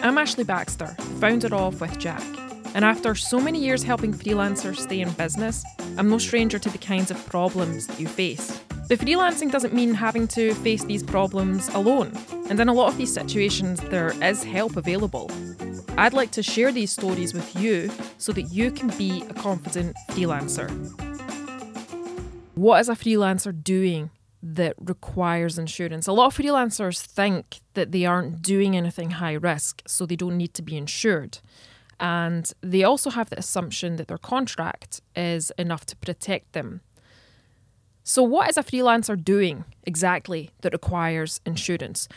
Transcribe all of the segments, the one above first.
I'm Ashley Baxter, founder of With Jack. And after so many years helping freelancers stay in business, I'm no stranger to the kinds of problems that you face. But freelancing doesn't mean having to face these problems alone. And in a lot of these situations, there is help available. I'd like to share these stories with you so that you can be a confident freelancer. What is a freelancer doing that requires insurance? A lot of freelancers think that they aren't doing anything high risk, so they don't need to be insured. And they also have the assumption that their contract is enough to protect them. So, what is a freelancer doing exactly that requires insurance?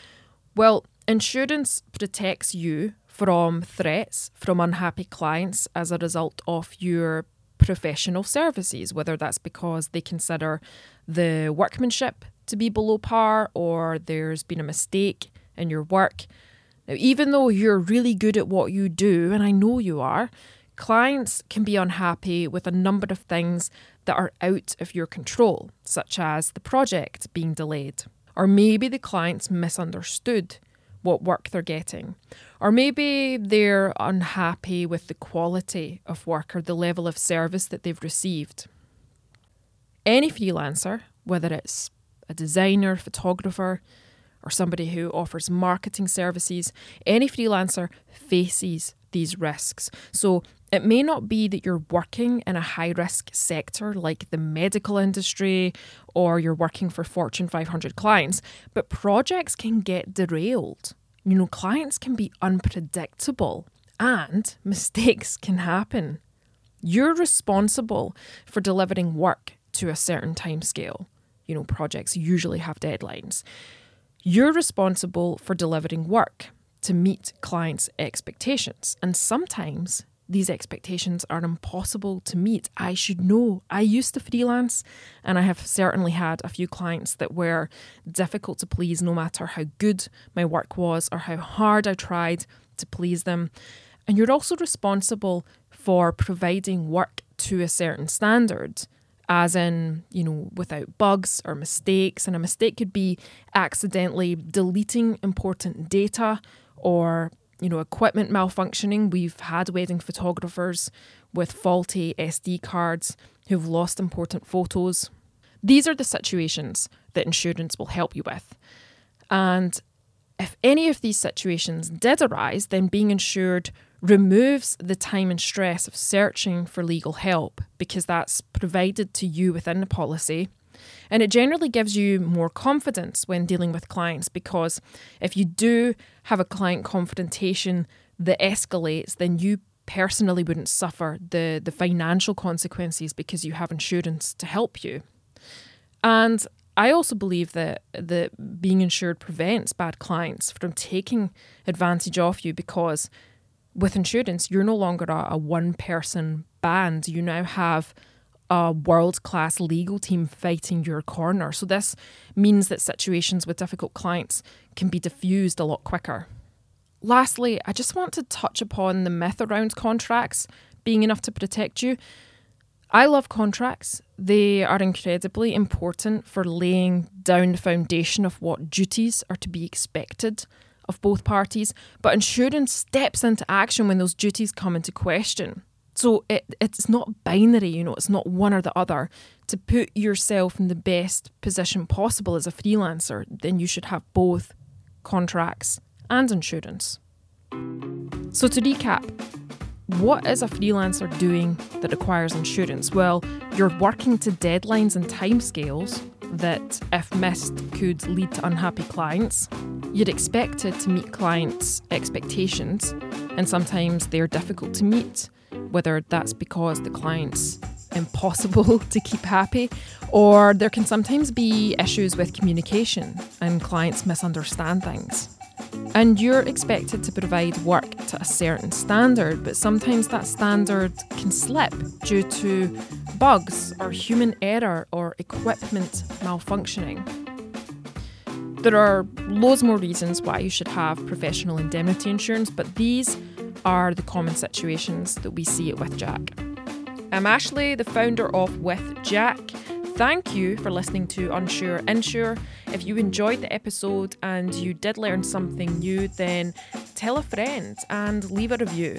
Well, insurance protects you from threats from unhappy clients as a result of your professional services, whether that's because they consider the workmanship to be below par or there's been a mistake in your work. Now, even though you're really good at what you do, and I know you are, clients can be unhappy with a number of things that are out of your control, such as the project being delayed, or maybe the client's misunderstood what work they're getting. Or maybe they're unhappy with the quality of work or the level of service that they've received. Any freelancer, whether it's a designer, photographer, or somebody who offers marketing services, any freelancer faces these risks. So it may not be that you're working in a high risk sector like the medical industry or you're working for Fortune 500 clients, but projects can get derailed. You know, clients can be unpredictable and mistakes can happen. You're responsible for delivering work to a certain time scale. You know, projects usually have deadlines. You're responsible for delivering work to meet clients' expectations. And sometimes these expectations are impossible to meet. I should know. I used to freelance, and I have certainly had a few clients that were difficult to please, no matter how good my work was or how hard I tried to please them. And you're also responsible for providing work to a certain standard as in, you know, without bugs or mistakes. And a mistake could be accidentally deleting important data or, you know, equipment malfunctioning. We've had wedding photographers with faulty SD cards who've lost important photos. These are the situations that insurance will help you with. And if any of these situations did arise, then being insured removes the time and stress of searching for legal help because that's provided to you within the policy. And it generally gives you more confidence when dealing with clients because if you do have a client confrontation that escalates, then you personally wouldn't suffer the, the financial consequences because you have insurance to help you. And I also believe that that being insured prevents bad clients from taking advantage of you because with insurance, you're no longer a, a one person band. You now have a world class legal team fighting your corner. So, this means that situations with difficult clients can be diffused a lot quicker. Lastly, I just want to touch upon the myth around contracts being enough to protect you. I love contracts. They are incredibly important for laying down the foundation of what duties are to be expected of both parties, but insurance steps into action when those duties come into question. So it, it's not binary, you know, it's not one or the other. To put yourself in the best position possible as a freelancer, then you should have both contracts and insurance. So to recap, what is a freelancer doing that requires insurance? Well, you're working to deadlines and timescales that, if missed, could lead to unhappy clients. You're expected to meet clients' expectations, and sometimes they're difficult to meet, whether that's because the client's impossible to keep happy, or there can sometimes be issues with communication and clients misunderstand things. And you're expected to provide work to a certain standard, but sometimes that standard can slip due to bugs or human error or equipment malfunctioning. There are loads more reasons why you should have professional indemnity insurance, but these are the common situations that we see at With Jack. I'm Ashley, the founder of With Jack. Thank you for listening to Unsure Insure. If you enjoyed the episode and you did learn something new, then tell a friend and leave a review.